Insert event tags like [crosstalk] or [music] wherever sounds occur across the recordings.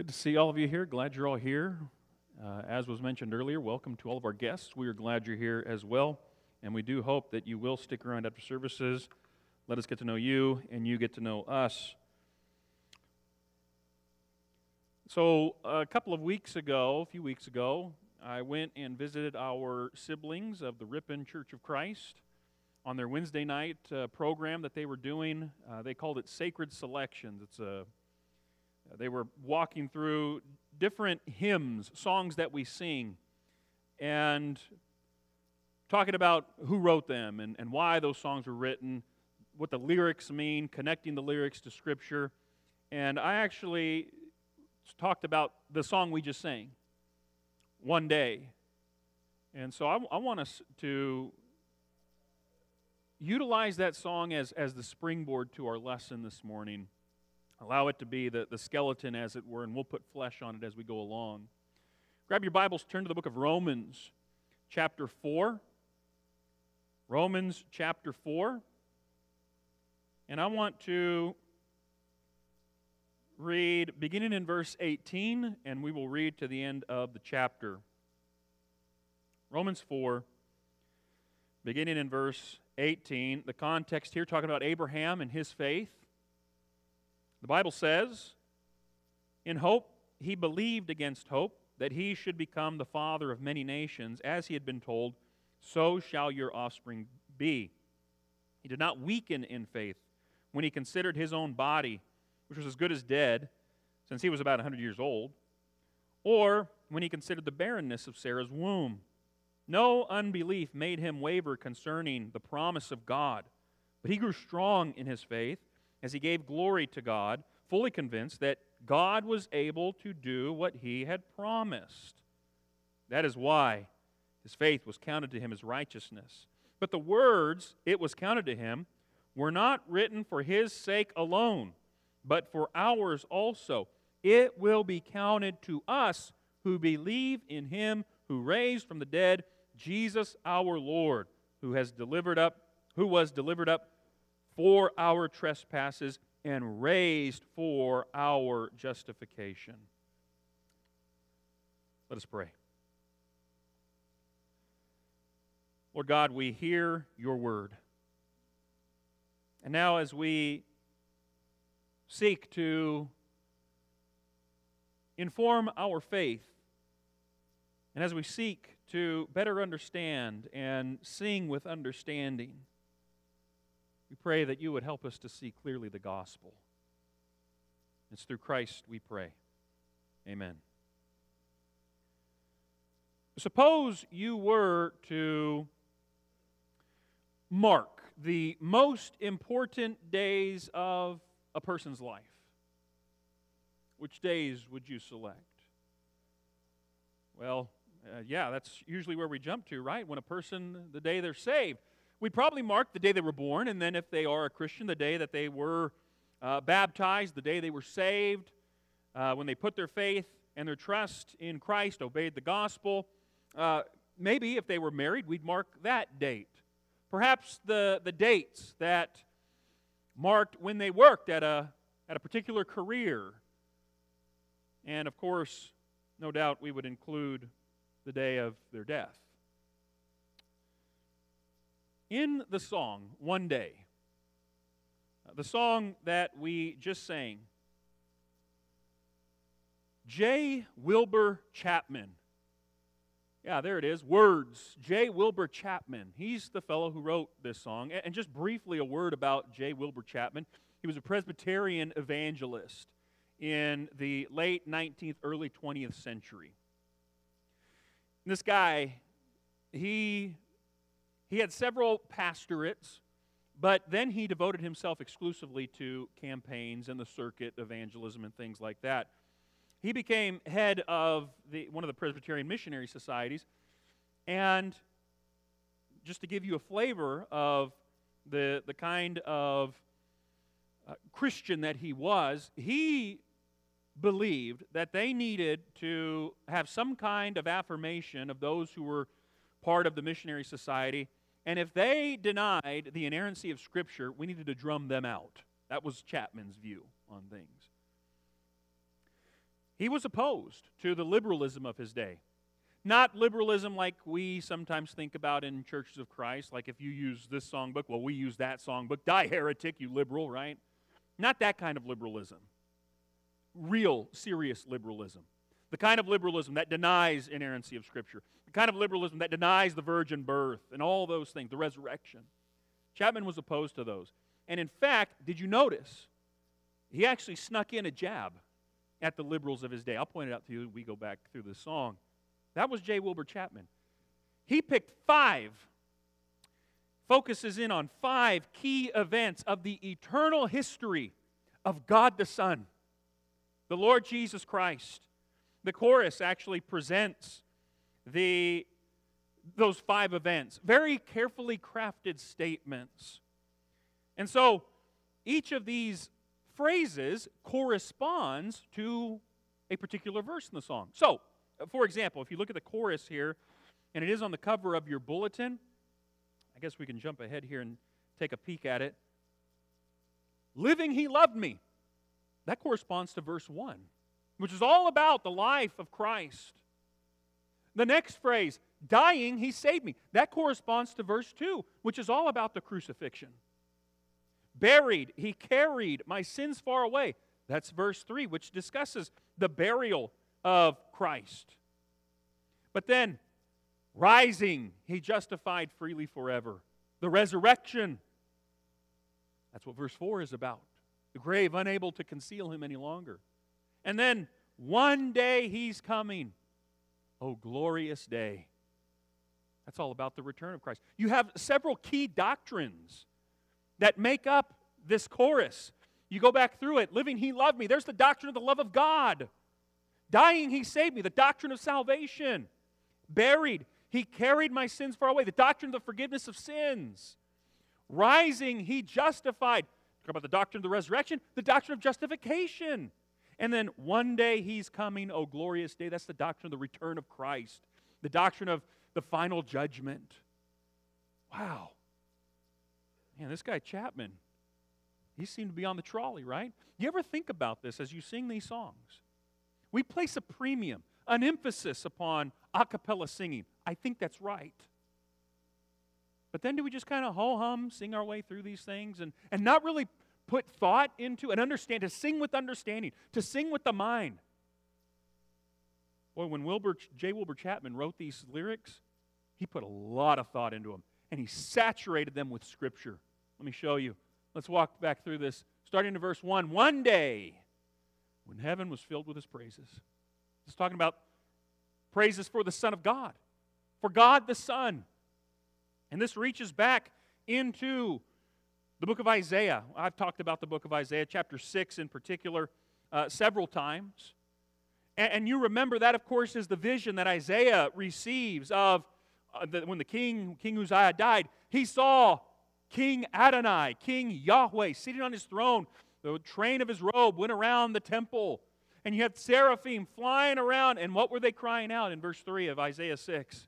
Good to see all of you here. Glad you're all here. Uh, as was mentioned earlier, welcome to all of our guests. We are glad you're here as well, and we do hope that you will stick around after services. Let us get to know you, and you get to know us. So, a couple of weeks ago, a few weeks ago, I went and visited our siblings of the Ripon Church of Christ on their Wednesday night uh, program that they were doing. Uh, they called it Sacred Selections. It's a they were walking through different hymns, songs that we sing, and talking about who wrote them and, and why those songs were written, what the lyrics mean, connecting the lyrics to Scripture. And I actually talked about the song we just sang, One Day. And so I, I want us to utilize that song as, as the springboard to our lesson this morning. Allow it to be the, the skeleton, as it were, and we'll put flesh on it as we go along. Grab your Bibles, turn to the book of Romans, chapter 4. Romans, chapter 4. And I want to read beginning in verse 18, and we will read to the end of the chapter. Romans 4, beginning in verse 18. The context here talking about Abraham and his faith. The Bible says, In hope he believed against hope that he should become the father of many nations, as he had been told, So shall your offspring be. He did not weaken in faith when he considered his own body, which was as good as dead, since he was about a 100 years old, or when he considered the barrenness of Sarah's womb. No unbelief made him waver concerning the promise of God, but he grew strong in his faith as he gave glory to God, fully convinced that God was able to do what he had promised. That is why his faith was counted to him as righteousness. But the words, it was counted to him, were not written for his sake alone, but for ours also. It will be counted to us who believe in him who raised from the dead Jesus our Lord, who has delivered up, who was delivered up for our trespasses and raised for our justification. Let us pray. Lord God, we hear your word. And now, as we seek to inform our faith, and as we seek to better understand and sing with understanding, we pray that you would help us to see clearly the gospel. It's through Christ we pray. Amen. Suppose you were to mark the most important days of a person's life. Which days would you select? Well, uh, yeah, that's usually where we jump to, right? When a person, the day they're saved we'd probably mark the day they were born, and then if they are a Christian, the day that they were uh, baptized, the day they were saved, uh, when they put their faith and their trust in Christ, obeyed the gospel. Uh, maybe if they were married, we'd mark that date. Perhaps the, the dates that marked when they worked at a, at a particular career. And of course, no doubt we would include the day of their death in the song, One Day, uh, the song that we just sang, J. Wilbur Chapman. Yeah, there it is. Words. J. Wilbur Chapman. He's the fellow who wrote this song. And just briefly, a word about J. Wilbur Chapman. He was a Presbyterian evangelist in the late 19th, early 20th century. This guy, he he had several pastorates, but then he devoted himself exclusively to campaigns and the circuit evangelism and things like that. He became head of the, one of the Presbyterian missionary societies, and just to give you a flavor of the, the kind of uh, Christian that he was, he believed that they needed to have some kind of affirmation of those who were part of the missionary society and if they denied the inerrancy of Scripture, we needed to drum them out. That was Chapman's view on things. he was opposed to the liberalism of his day. Not liberalism like we sometimes think about in churches of Christ, like if you use this songbook, well, we use that songbook. Die, heretic, you liberal, right? Not that kind of liberalism. Real, serious liberalism. The kind of liberalism that denies inerrancy of Scripture. The kind of liberalism that denies the virgin birth and all those things, the resurrection. Chapman was opposed to those. And in fact, did you notice? He actually snuck in a jab at the liberals of his day. I'll point it out to you we go back through the song. That was J. Wilbur Chapman. He picked five, focuses in on five key events of the eternal history of God the Son, the Lord Jesus Christ. The chorus actually presents the, those five events, very carefully crafted statements. And so each of these phrases corresponds to a particular verse in the song. So, for example, if you look at the chorus here, and it is on the cover of your bulletin, I guess we can jump ahead here and take a peek at it. Living, he loved me. That corresponds to verse 1, which is all about the life of Christ. The next phrase, dying, he saved me. That corresponds to verse 2, which is all about the crucifixion. Buried, he carried my sins far away. That's verse 3, which discusses the burial of Christ. But then, rising, he justified freely forever. The resurrection, that's what verse 4 is about. The grave unable to conceal him any longer. And then, one day he's coming. Oh, glorious day. That's all about the return of Christ. You have several key doctrines that make up this chorus. You go back through it. Living, he loved me. There's the doctrine of the love of God. Dying, he saved me. The doctrine of salvation. Buried, he carried my sins far away. The doctrine of the forgiveness of sins. Rising, he justified. Talk about the doctrine of the resurrection, the doctrine of justification. And then one day he's coming, oh glorious day. That's the doctrine of the return of Christ, the doctrine of the final judgment. Wow. Man, this guy Chapman, he seemed to be on the trolley, right? You ever think about this as you sing these songs? We place a premium, an emphasis upon a cappella singing. I think that's right. But then do we just kind of ho hum, sing our way through these things and, and not really put thought into and understand, to sing with understanding, to sing with the mind? Boy, when Wilbur, J. Wilbur Chapman wrote these lyrics, he put a lot of thought into them and he saturated them with Scripture. Let me show you. Let's walk back through this. Starting in verse 1. One day, when heaven was filled with his praises. It's talking about praises for the Son of God, for God the Son. And this reaches back into the book of Isaiah. I've talked about the book of Isaiah, chapter 6 in particular, uh, several times. And, and, you remember that, of course, is the vision that Isaiah receives of uh, the, when the king, King Uzziah, died. He saw King Adonai, King Yahweh, sitting on his throne. The train of his robe went around the temple. And you had seraphim flying around. And what were they crying out in verse 3 of Isaiah 6?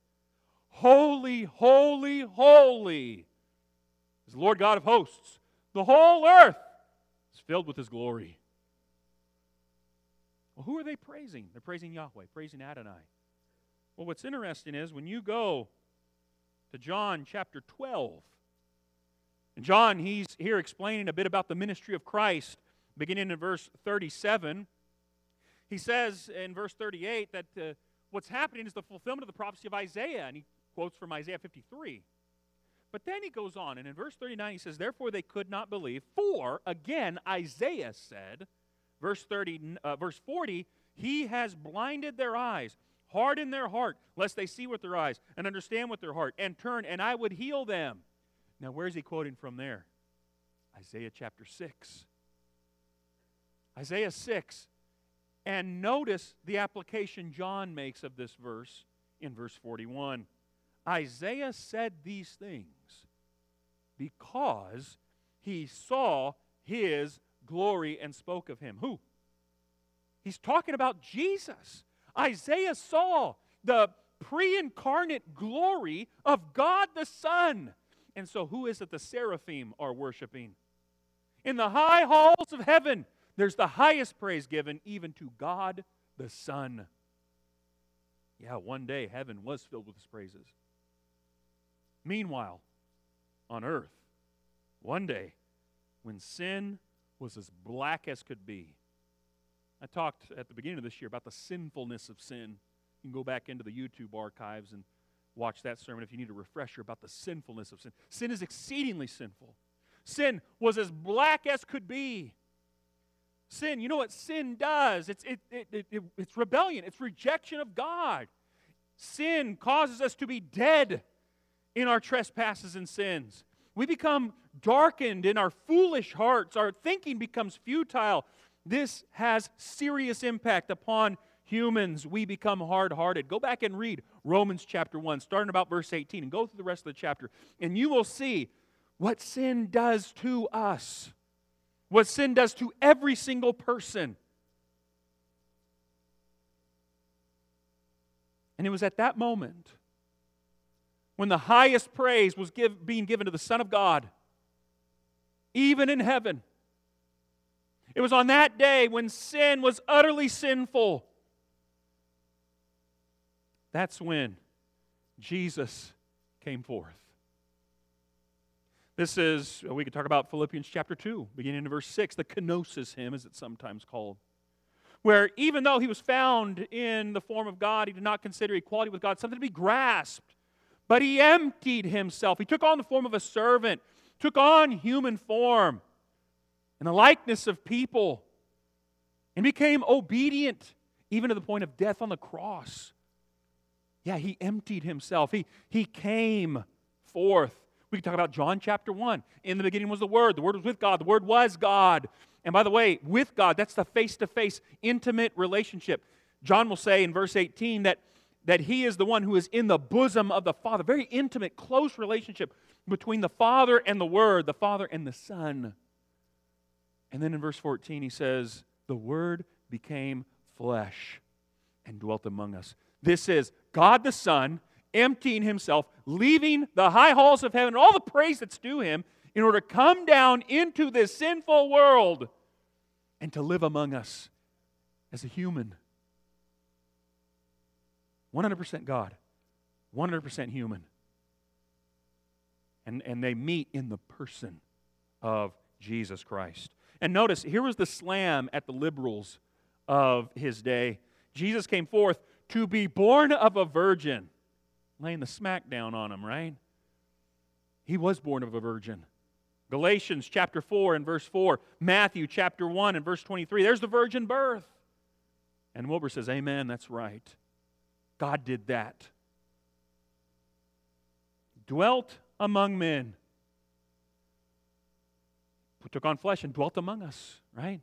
Holy, holy, holy is the Lord God of hosts. The whole earth is filled with his glory. Well, who are they praising? They're praising Yahweh, praising Adonai. Well, what's interesting is when you go to John chapter 12, and John, he's here explaining a bit about the ministry of Christ, beginning in verse 37. He says in verse 38 that uh, what's happening is the fulfillment of the prophecy of Isaiah, and he quotes from Isaiah 53. But then he goes on, and in verse 39 he says, Therefore they could not believe, for, again, Isaiah said, verse, 30, uh, verse 40, He has blinded their eyes, hardened their heart, lest they see with their eyes, and understand with their heart, and turn, and I would heal them. Now, where's he quoting from there? Isaiah chapter 6. Isaiah 6. And notice the application John makes of this verse in verse 41. Isaiah said these things because he saw his glory and spoke of him. Who? He's talking about Jesus. Isaiah saw the pre incarnate glory of God the Son. And so, who is it the seraphim are worshiping? In the high halls of heaven, there's the highest praise given even to God the Son. Yeah, one day heaven was filled with his praises. Meanwhile, on earth, one day, when sin was as black as could be, I talked at the beginning of this year about the sinfulness of sin. You can go back into the YouTube archives and watch that sermon if you need a refresher about the sinfulness of sin. Sin is exceedingly sinful. Sin was as black as could be. Sin, you know what sin does? It's, it, it, it, it's rebellion, it's rejection of God. Sin causes us to be dead in our trespasses and sins. We become darkened in our foolish hearts. Our thinking becomes futile. This has serious impact upon humans. We become hard hearted. Go back and read Romans chapter 1, starting about verse 18, and go through the rest of the chapter, and you will see what sin does to us, what sin does to every single person. And it was at that moment when the highest praise was give, being given to the Son of God, even in heaven. It was on that day when sin was utterly sinful. That's when Jesus came forth. This is, uh, we could talk about Philippians chapter 2, beginning in verse 6, the kenosis hymn, as it's sometimes called, where even though he was found in the form of God, he did not consider equality with God something to be grasped, but he emptied himself. He took on the form of a servant, took on human form in the likeness of people, and became obedient even to the point of death on the cross. Yeah, he emptied himself. He, he came forth. We can talk about John chapter 1. In the beginning was the Word. The Word was with God. The Word was God. And by the way, with God, that's the face to face, intimate relationship. John will say in verse 18 that, that he is the one who is in the bosom of the Father. Very intimate, close relationship between the Father and the Word, the Father and the Son. And then in verse 14, he says, The Word became flesh and dwelt among us. This is God the Son emptying himself, leaving the high halls of heaven, all the praise that's due him, in order to come down into this sinful world and to live among us as a human. 100% God, 100% human. And, and they meet in the person of Jesus Christ. And notice, here was the slam at the liberals of his day. Jesus came forth to be born of a virgin. Laying the smack down on him, right? He was born of a virgin. Galatians chapter 4 and verse 4, Matthew chapter 1 and verse 23. There's the virgin birth. And Wilbur says, Amen, that's right. God did that. Dwelt among men. Who Took on flesh and dwelt among us, right?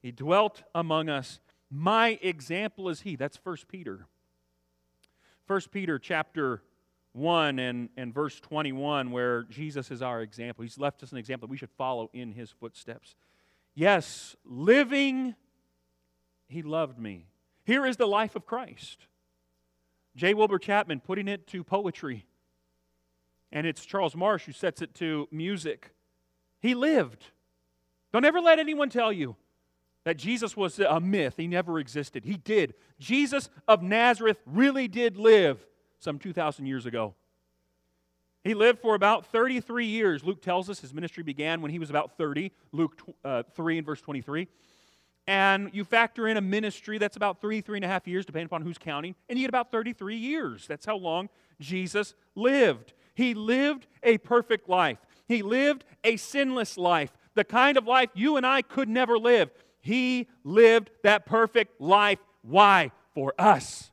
He dwelt among us. My example is he. That's 1 Peter. 1 Peter chapter 1 and, and verse 21, where Jesus is our example. He's left us an example that we should follow in his footsteps. Yes, living, he loved me. Here is the life of Christ. J. Wilbur Chapman putting it to poetry. And it's Charles Marsh who sets it to music. He lived. Don't ever let anyone tell you that Jesus was a myth. He never existed. He did. Jesus of Nazareth really did live some 2,000 years ago. He lived for about 33 years. Luke tells us his ministry began when he was about 30, Luke uh, 3 and verse 23. And you factor in a ministry that's about three, three and a half years, depending upon who's counting, and you get about 33 years. That's how long Jesus lived. He lived a perfect life, he lived a sinless life, the kind of life you and I could never live. He lived that perfect life. Why? For us.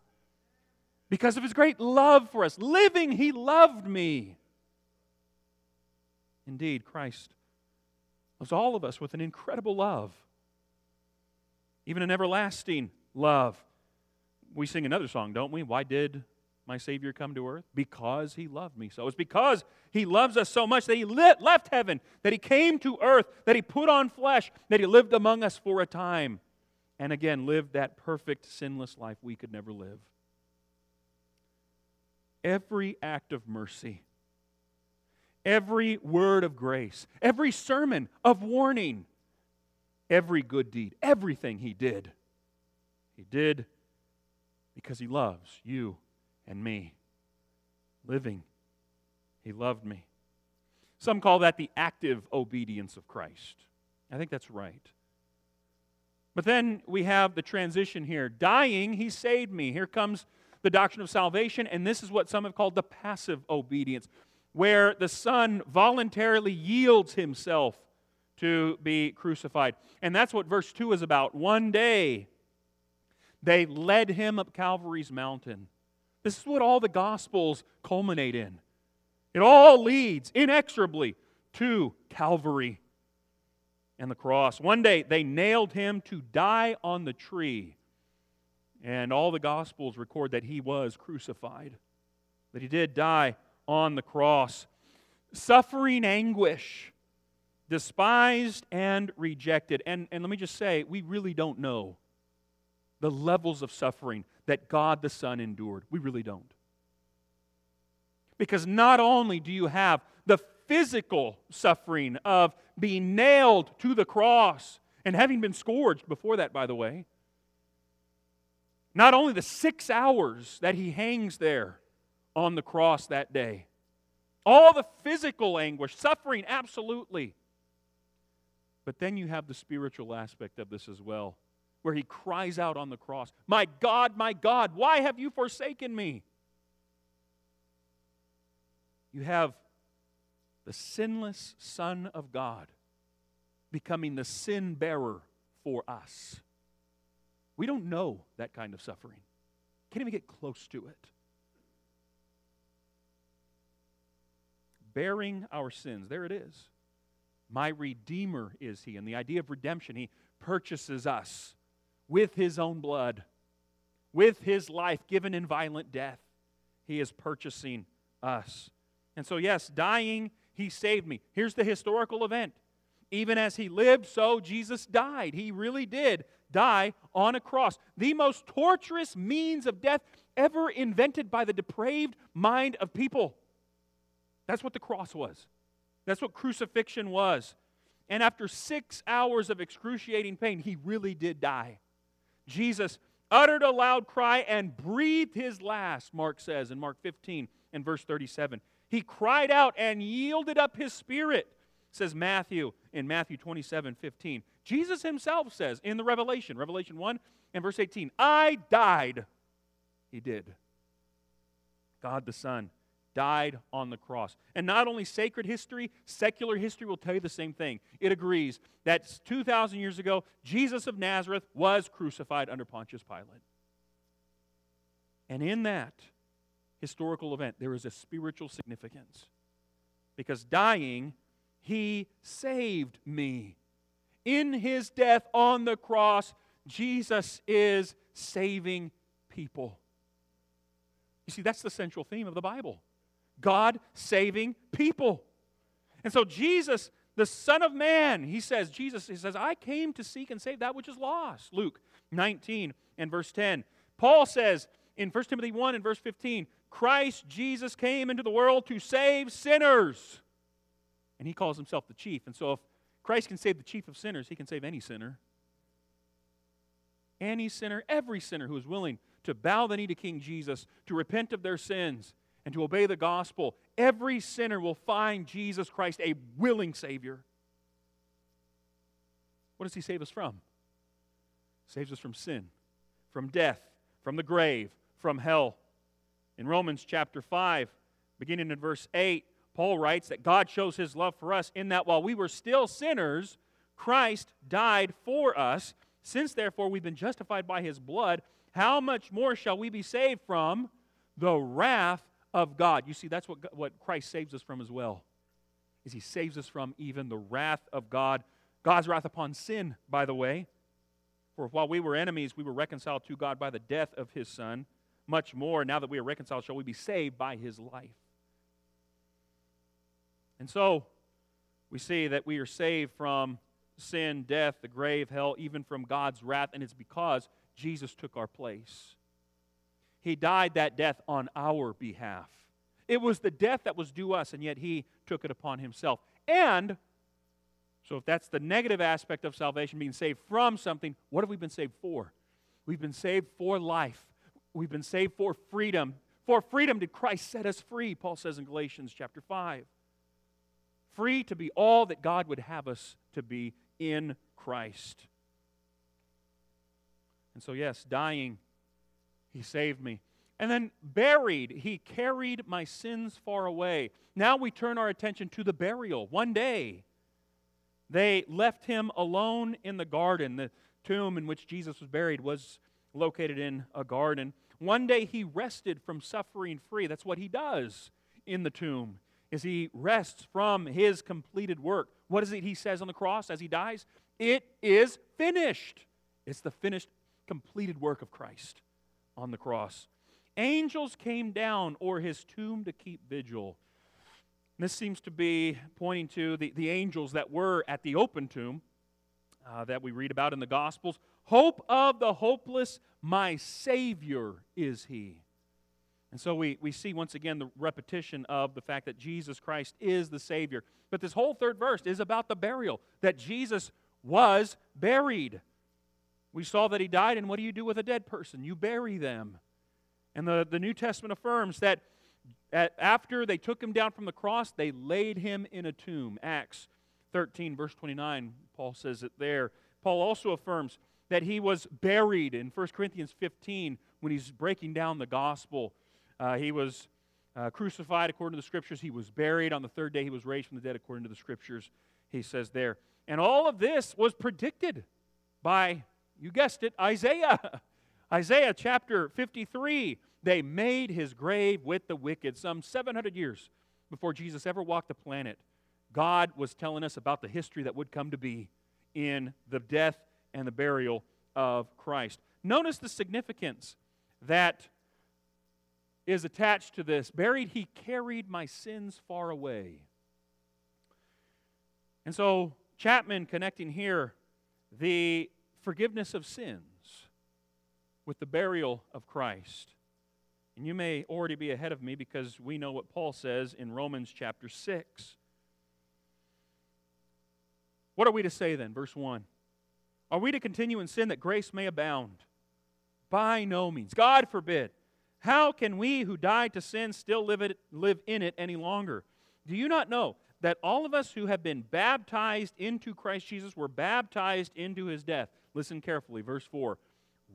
Because of his great love for us. Living, he loved me. Indeed, Christ loves all of us with an incredible love, even an everlasting love. We sing another song, don't we? Why did my Savior come to earth? Because he loved me so. It's because he loves us so much that he lit, left heaven, that he came to earth, that he put on flesh, that he lived among us for a time, and again lived that perfect, sinless life we could never live. Every act of mercy, every word of grace, every sermon of warning, every good deed, everything he did, He did because He loves you and me. Living, He loved me. Some call that the active obedience of Christ. I think that's right. But then we have the transition here. Dying, He saved me. Here comes the doctrine of salvation, and this is what some have called the passive obedience, where the Son voluntarily yields Himself to be crucified. And that's what verse 2 is about. One day, they led him up Calvary's mountain. This is what all the Gospels culminate in. It all leads inexorably to Calvary and the cross. One day they nailed him to die on the tree. And all the Gospels record that he was crucified, that he did die on the cross. Suffering anguish, despised and rejected. And, and let me just say, we really don't know the levels of suffering that God the Son endured. We really don't. Because not only do you have the physical suffering of being nailed to the cross and having been scourged before that, by the way, not only the six hours that he hangs there on the cross that day, all the physical anguish, suffering, absolutely. But then you have the spiritual aspect of this as well where he cries out on the cross, My God, my God, why have you forsaken me? You have the sinless Son of God becoming the sin bearer for us. We don't know that kind of suffering. Can't even get close to it. Bearing our sins, there it is. My Redeemer is He. And the idea of redemption, He purchases us with his own blood, with his life given in violent death. He is purchasing us. And so, yes, dying, he saved me. Here's the historical event. Even as he lived, so Jesus died. He really did die on a cross. The most torturous means of death ever invented by the depraved mind of people. That's what the cross was. That's what crucifixion was. And after six hours of excruciating pain, he really did die. Jesus uttered a loud cry and breathed his last, Mark says in Mark 15 and verse 37. He cried out and yielded up his spirit, says Matthew in Matthew 27 15. Jesus himself says in the Revelation, Revelation 1 and verse 18, I died. He did. God the Son died on the cross. And not only sacred history, secular history will tell you the same thing. It agrees that 2,000 years ago, Jesus of Nazareth was crucified under Pontius Pilate. And in that historical event, there is a spiritual significance. Because dying, he saved me. In his death on the cross, Jesus is saving people. You see, that's the central theme of the Bible. God saving people. And so Jesus, the Son of Man, he says, Jesus, he says, I came to seek and save that which is lost. Luke 19 and verse 10. Paul says in 1 Timothy 1 and verse 15, Christ Jesus came into the world to save sinners. And he calls himself the chief. And so if Christ can save the chief of sinners, he can save any sinner. Any sinner, every sinner who is willing to bow the knee to King Jesus, to repent of their sins, and to obey the gospel, every sinner will find Jesus Christ a willing Savior. What does He save us from? saves us from sin, from death, from the grave, from hell. In Romans chapter 5, beginning in verse 8, Paul writes that God shows His love for us in that while we were still sinners, Christ died for us. Since therefore we've been justified by His blood, how much more shall we be saved from the wrath of God. You see, that's what, what Christ saves us from as well. Is he saves us from even the wrath of God. God's wrath upon sin, by the way. For while we were enemies, we were reconciled to God by the death of his Son. Much more, now that we are reconciled, shall we be saved by his life. And so, we see that we are saved from sin, death, the grave, hell, even from God's wrath, and it's because Jesus took our place. He died that death on our behalf. It was the death that was due us, and yet He took it upon Himself. And so, if that's the negative aspect of salvation, being saved from something, what have we been saved for? We've been saved for life. We've been saved for freedom. For freedom did Christ set us free, Paul says in Galatians chapter 5. Free to be all that God would have us to be in Christ. And so, yes, dying, He saved me. And then buried, He carried my sins far away. Now we turn our attention to the burial. One day, they left him alone in the garden. The tomb in which Jesus was buried was located in a garden. One day he rested from suffering free. That's what he does in the tomb. Is he rests from his completed work. What is it he says on the cross as he dies? It is finished. It's the finished completed work of Christ on the cross. Angels came down or his tomb to keep vigil. This seems to be pointing to the, the angels that were at the open tomb uh, that we read about in the Gospels. Hope of the hopeless, my Savior is He. And so we, we see once again the repetition of the fact that Jesus Christ is the Savior. But this whole third verse is about the burial, that Jesus was buried. We saw that He died, and what do you do with a dead person? You bury them. And the, the New Testament affirms that at, after they took him down from the cross, they laid him in a tomb. Acts 13, verse 29, Paul says it there. Paul also affirms that he was buried in 1 Corinthians 15 when he's breaking down the gospel. Uh, he was uh, crucified according to the scriptures. He was buried. On the third day, he was raised from the dead according to the scriptures, he says there. And all of this was predicted by, you guessed it, Isaiah. [laughs] Isaiah chapter 53 they made his grave with the wicked. Some 700 years before Jesus ever walked the planet, God was telling us about the history that would come to be in the death and the burial of Christ. Notice the significance that is attached to this. Buried, he carried my sins far away. And so, Chapman connecting here the forgiveness of sins with the burial of Christ. And you may already be ahead of me because we know what Paul says in Romans chapter 6. What are we to say then? Verse 1. Are we to continue in sin that grace may abound? By no means. God forbid. How can we who died to sin still live, it, live in it any longer? Do you not know that all of us who have been baptized into Christ Jesus were baptized into his death? Listen carefully, verse 4.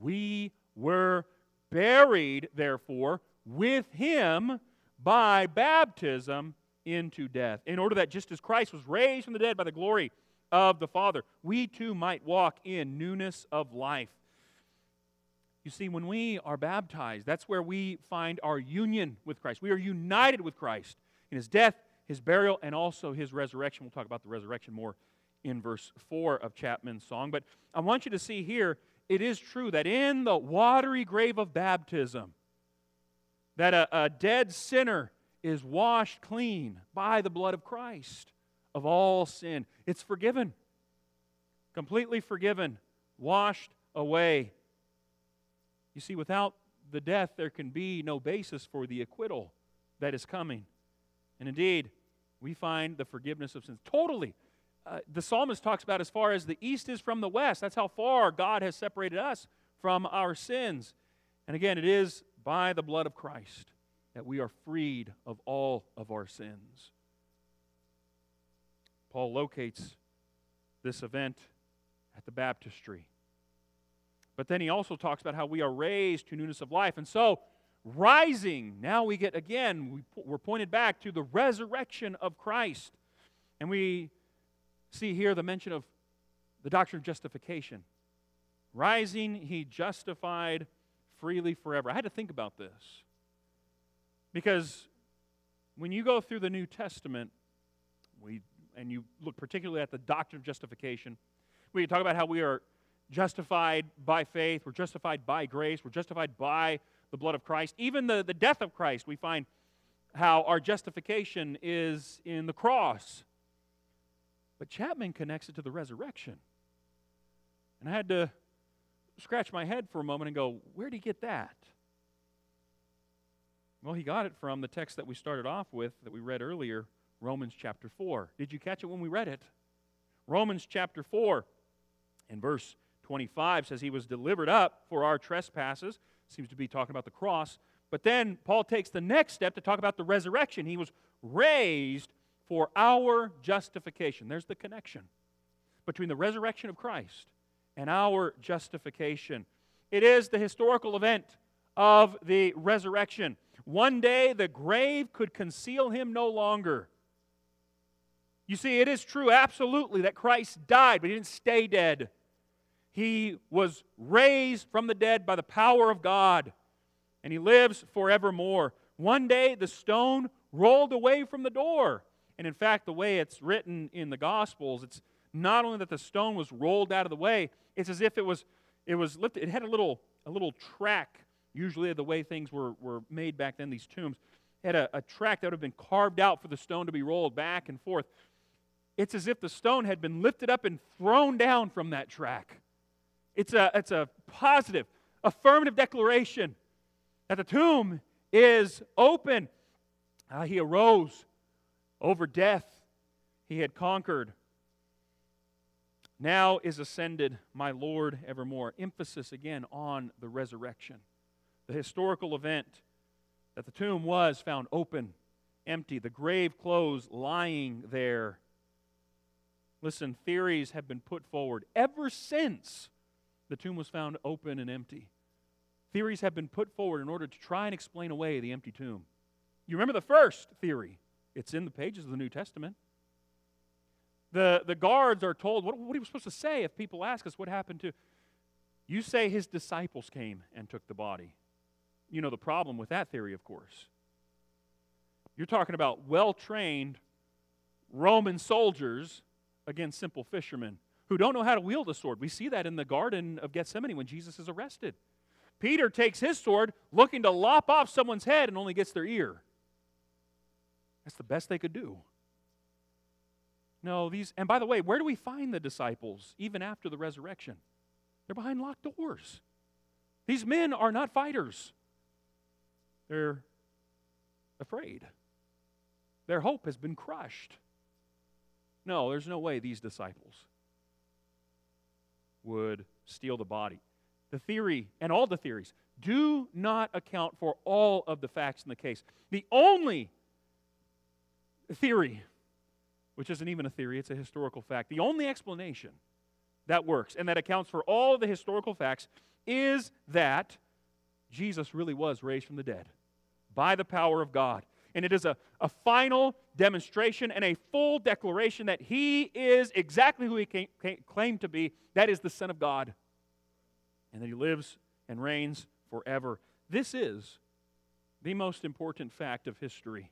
We were buried, therefore, with him by baptism into death, in order that just as Christ was raised from the dead by the glory of the Father, we too might walk in newness of life. You see, when we are baptized, that's where we find our union with Christ. We are united with Christ in his death, his burial, and also his resurrection. We'll talk about the resurrection more in verse 4 of Chapman's song. But I want you to see here it is true that in the watery grave of baptism, that a, a dead sinner is washed clean by the blood of Christ of all sin. It's forgiven, completely forgiven, washed away. You see, without the death, there can be no basis for the acquittal that is coming. And indeed, we find the forgiveness of sins totally uh, the psalmist talks about as far as the east is from the west. That's how far God has separated us from our sins. And again, it is by the blood of Christ that we are freed of all of our sins. Paul locates this event at the baptistry. But then he also talks about how we are raised to newness of life. And so, rising, now we get again, we're pointed back to the resurrection of Christ. And we see here the mention of the doctrine of justification. Rising, he justified freely forever. I had to think about this. Because when you go through the New Testament, we, and you look particularly at the doctrine of justification, we talk about how we are justified by faith, we're justified by grace, we're justified by the blood of Christ. Even the, the death of Christ, we find how our justification is in the cross. But Chapman connects it to the resurrection. And I had to scratch my head for a moment and go, where did he get that? Well, he got it from the text that we started off with that we read earlier, Romans chapter 4. Did you catch it when we read it? Romans chapter 4 and verse 25 says he was delivered up for our trespasses. Seems to be talking about the cross. But then Paul takes the next step to talk about the resurrection. He was raised for our justification. There's the connection between the resurrection of Christ and our justification. It is the historical event of the resurrection. One day the grave could conceal him no longer. You see, it is true absolutely that Christ died, but he didn't stay dead. He was raised from the dead by the power of God, and he lives forevermore. One day the stone rolled away from the door. And in fact, the way it's written in the Gospels, it's not only that the stone was rolled out of the way, it's as if it was it was lifted. It had a little a little track. Usually, the way things were, were made back then, these tombs had a, a track that would have been carved out for the stone to be rolled back and forth. It's as if the stone had been lifted up and thrown down from that track. It's a, it's a positive, affirmative declaration that the tomb is open. Uh, he arose over death, he had conquered. Now is ascended my Lord evermore. Emphasis again on the resurrection. The historical event that the tomb was found open, empty, the grave clothes lying there. Listen, theories have been put forward ever since the tomb was found open and empty. Theories have been put forward in order to try and explain away the empty tomb. You remember the first theory? It's in the pages of the New Testament. The, the guards are told, what, what are we supposed to say if people ask us what happened to? You say his disciples came and took the body. You know the problem with that theory, of course. You're talking about well trained Roman soldiers against simple fishermen who don't know how to wield a sword. We see that in the Garden of Gethsemane when Jesus is arrested. Peter takes his sword looking to lop off someone's head and only gets their ear. That's the best they could do. No, these, and by the way, where do we find the disciples even after the resurrection? They're behind locked doors. These men are not fighters, they're afraid. Their hope has been crushed. No, there's no way these disciples would steal the body. The theory, and all the theories, do not account for all of the facts in the case. The only theory, which isn't even a theory, it's a historical fact, the only explanation that works and that accounts for all of the historical facts is that Jesus really was raised from the dead by the power of God. And it is a, a final demonstration and a full declaration that he is exactly who he came, came, claimed to be that is the Son of God. And that he lives and reigns forever. This is the most important fact of history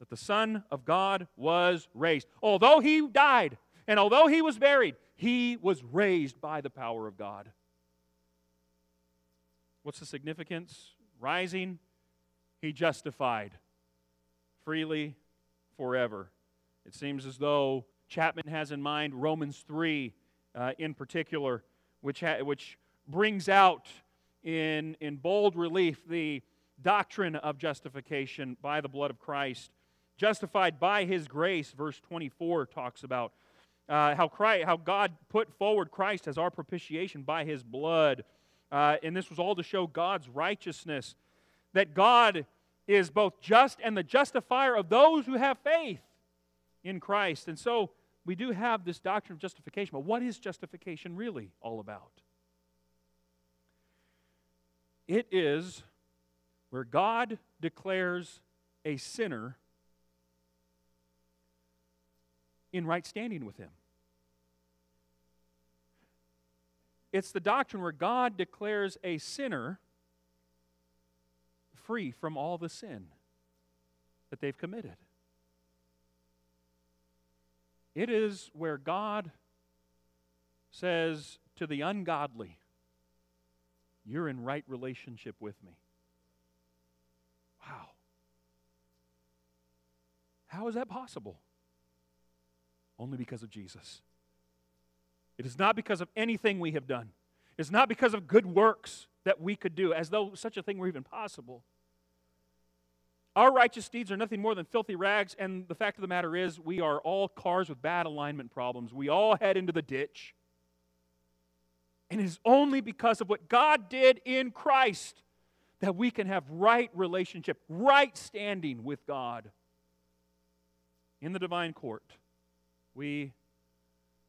that the Son of God was raised. Although he died and although he was buried, he was raised by the power of God. What's the significance? Rising he justified freely forever. It seems as though Chapman has in mind Romans 3 uh, in particular, which, ha- which brings out in, in bold relief the doctrine of justification by the blood of Christ. Justified by his grace, verse 24 talks about uh, how, Christ, how God put forward Christ as our propitiation by his blood. Uh, and this was all to show God's righteousness that God is both just and the justifier of those who have faith in Christ. And so we do have this doctrine of justification. But what is justification really all about? It is where God declares a sinner in right standing with Him. It's the doctrine where God declares a sinner free from all the sin that they've committed. It is where God says to the ungodly, You're in right relationship with me. Wow. How is that possible? Only because of Jesus. It is not because of anything we have done. It's not because of good works that we could do, as though such a thing were even possible. Our righteous deeds are nothing more than filthy rags, and the fact of the matter is, we are all cars with bad alignment problems. We all head into the ditch. And it is only because of what God did in Christ that we can have right relationship, right standing with God. In the divine court, we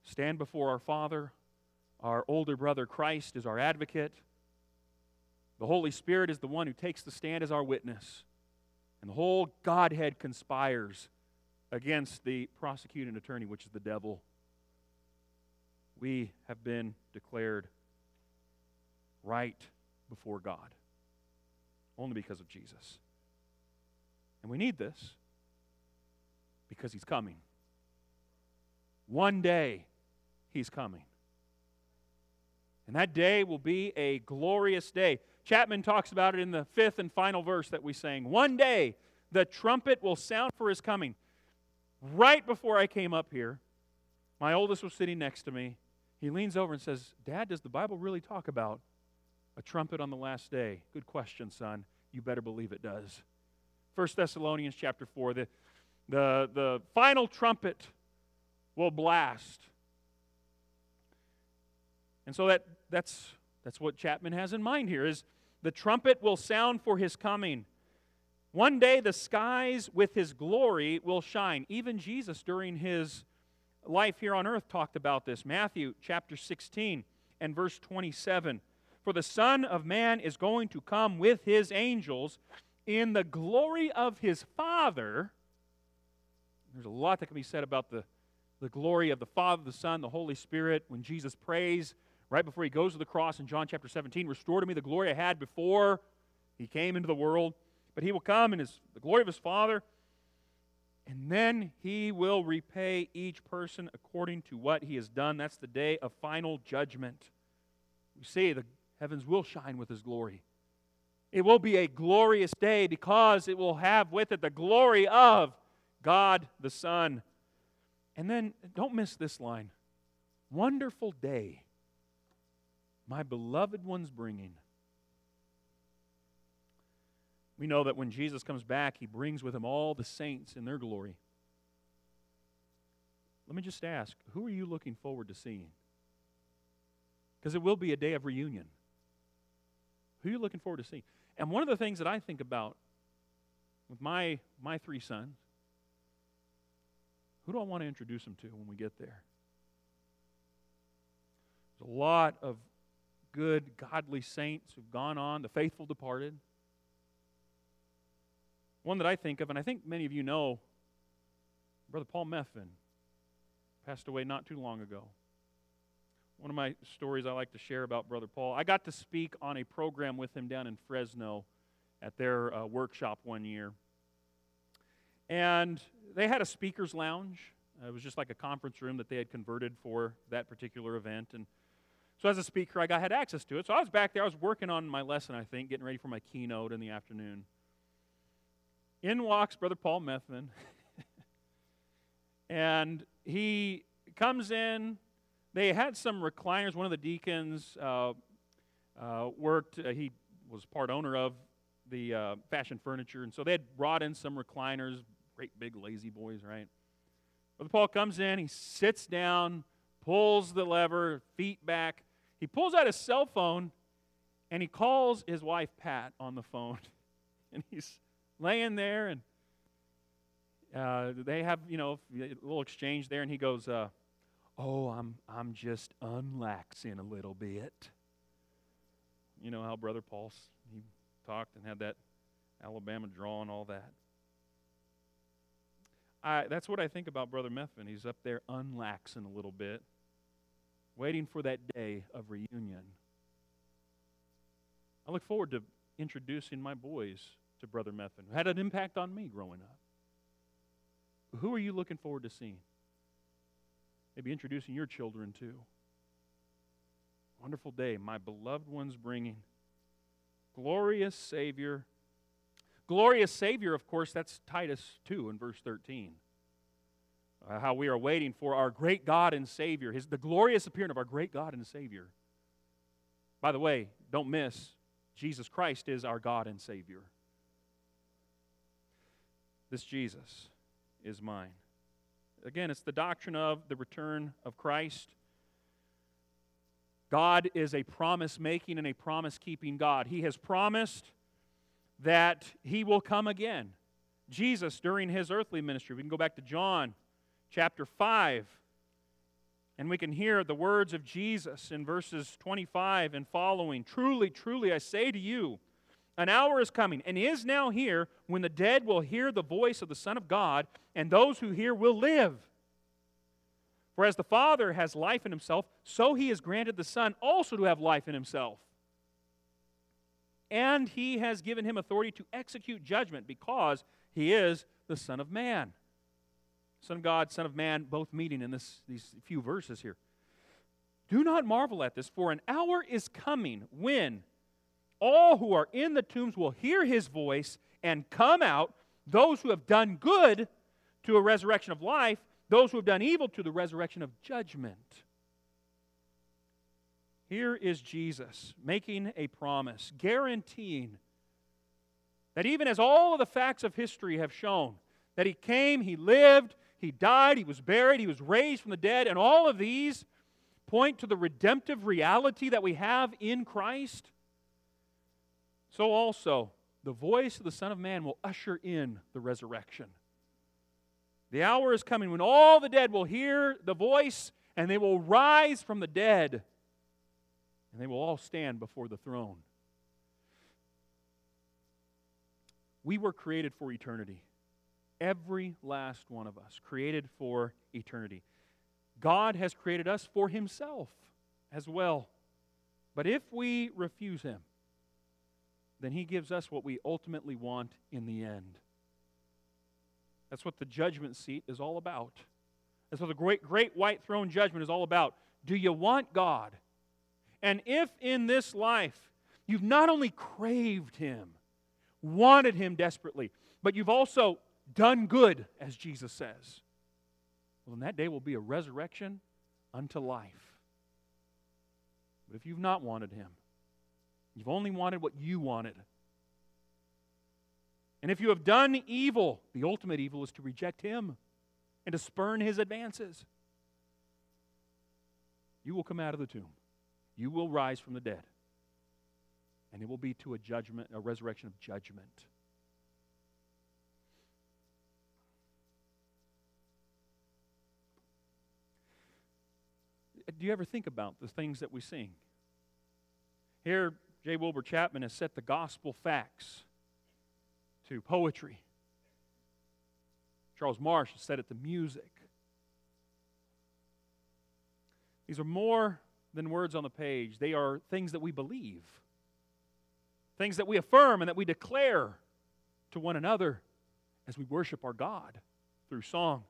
stand before our Father. Our older brother Christ is our advocate. The Holy Spirit is the one who takes the stand as our witness. And the whole Godhead conspires against the prosecuting attorney, which is the devil. We have been declared right before God only because of Jesus. And we need this because he's coming. One day, he's coming. And that day will be a glorious day. Chapman talks about it in the fifth and final verse that we sang. One day, the trumpet will sound for his coming. Right before I came up here, my oldest was sitting next to me. He leans over and says, Dad, does the Bible really talk about a trumpet on the last day? Good question, son. You better believe it does. 1 Thessalonians chapter 4, the, the, the final trumpet will blast. And so that, that's, that's what Chapman has in mind here is the trumpet will sound for his coming. One day the skies with his glory will shine. Even Jesus during his life here on earth talked about this. Matthew chapter 16 and verse 27. For the Son of Man is going to come with his angels in the glory of his Father. There's a lot that can be said about the, the glory of the Father, the Son, the Holy Spirit. When Jesus prays right before he goes to the cross in John chapter 17, restore to me the glory I had before he came into the world. But he will come in his, the glory of his Father, and then he will repay each person according to what he has done. That's the day of final judgment. We see the heavens will shine with his glory. It will be a glorious day because it will have with it the glory of God the Son. And then don't miss this line wonderful day, my beloved one's bringing. We know that when Jesus comes back, he brings with him all the saints in their glory. Let me just ask who are you looking forward to seeing? Because it will be a day of reunion. Who are you looking forward to seeing? And one of the things that I think about with my, my three sons, who do I want to introduce them to when we get there? There's a lot of good, godly saints who've gone on, the faithful departed. One that I think of, and I think many of you know, Brother Paul Methvin passed away not too long ago one of my stories I like to share about Brother Paul. I got to speak on a program with him down in Fresno at their uh, workshop one year. And they had a speaker's lounge. Uh, it was just like a conference room that they had converted for that particular event. And so, as a speaker, I got, had access to it. So, I was back there. I was working on my lesson, I think, getting ready for my keynote in the afternoon. In walks Brother Paul Methvin. [laughs] and he comes in, they had some recliners. One of the deacons uh, uh, worked, uh, he was part owner of the uh, fashion furniture, and so they had brought in some recliners, great big lazy boys, right? Brother Paul comes in, he sits down, pulls the lever, feet back. He pulls out his cell phone and he calls his wife Pat on the phone. [laughs] and he's laying there and uh, they have, you know, a little exchange there, and he goes, uh, oh, I'm, I'm just unlaxing a little bit. You know how Brother Paul, he talked and had that Alabama draw and all that. I, that's what I think about Brother Methvin. He's up there unlaxing a little bit, waiting for that day of reunion. I look forward to introducing my boys to Brother Methvin, who had an impact on me growing up. Who are you looking forward to seeing? Maybe introducing your children to. Wonderful day, my beloved ones bringing. Glorious Savior. Glorious Savior, of course, that's Titus 2 in verse 13. Uh, how we are waiting for our great God and Savior, his, the glorious appearing of our great God and Savior. By the way, don't miss, Jesus Christ is our God and Savior. This Jesus is mine. Again, it's the doctrine of the return of Christ. God is a promise making and a promise keeping God. He has promised that He will come again. Jesus, during His earthly ministry, we can go back to John chapter 5, and we can hear the words of Jesus in verses 25 and following Truly, truly, I say to you, an hour is coming and is now here when the dead will hear the voice of the Son of God, and those who hear will live. For as the Father has life in himself, so he has granted the Son also to have life in himself. And he has given him authority to execute judgment because he is the Son of Man. Son of God, Son of Man, both meeting in this, these few verses here. Do not marvel at this, for an hour is coming when all who are in the tombs will hear his voice and come out, those who have done good to a resurrection of life, those who have done evil to the resurrection of judgment. Here is Jesus making a promise, guaranteeing that even as all of the facts of history have shown, that he came, he lived, he died, he was buried, he was raised from the dead, and all of these point to the redemptive reality that we have in Christ, so also the voice of the Son of Man will usher in the resurrection. The hour is coming when all the dead will hear the voice and they will rise from the dead and they will all stand before the throne. We were created for eternity. Every last one of us, created for eternity. God has created us for Himself as well. But if we refuse Him, then He gives us what we ultimately want in the end. That's what the judgment seat is all about. That's what the great, great white throne judgment is all about. Do you want God? And if in this life you've not only craved Him, wanted Him desperately, but you've also done good, as Jesus says, well, then that day will be a resurrection unto life. But if you've not wanted Him, you've only wanted what you wanted, and if you have done evil, the ultimate evil is to reject him and to spurn his advances. You will come out of the tomb. You will rise from the dead. And it will be to a judgment, a resurrection of judgment. Uh, do you ever think about the things that we sing? Here, J. Wilbur Chapman has set the gospel facts to poetry. Charles Marsh has set it to music. These are more than words on the page, they are things that we believe, things that we affirm and that we declare to one another as we worship our God through song.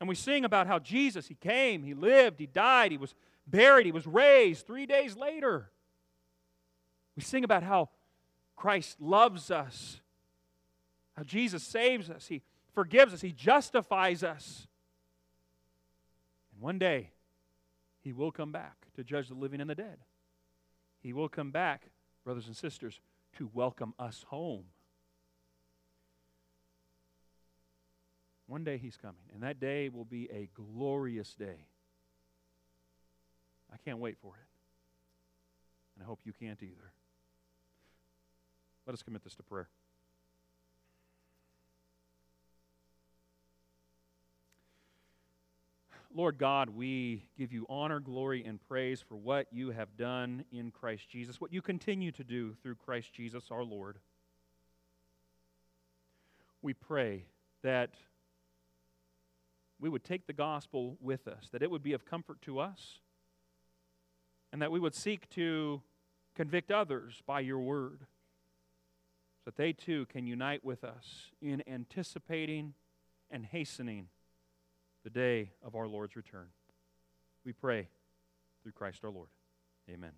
And we sing about how Jesus, He came, He lived, He died, He was buried, He was raised three days later. We sing about how Christ loves us how Jesus saves us, He forgives us, He justifies us. And one day, He will come back to judge the living and the dead. He will come back, brothers and sisters, to welcome us home. One day He's coming, and that day will be a glorious day. I can't wait for it. And I hope you can't either. Let us commit this to prayer. Lord God, we give you honor, glory, and praise for what you have done in Christ Jesus, what you continue to do through Christ Jesus our Lord. We pray that we would take the gospel with us, that it would be of comfort to us, and that we would seek to convict others by your word, so that they too can unite with us in anticipating and hastening the day of our Lord's return. We pray through Christ our Lord. Amen.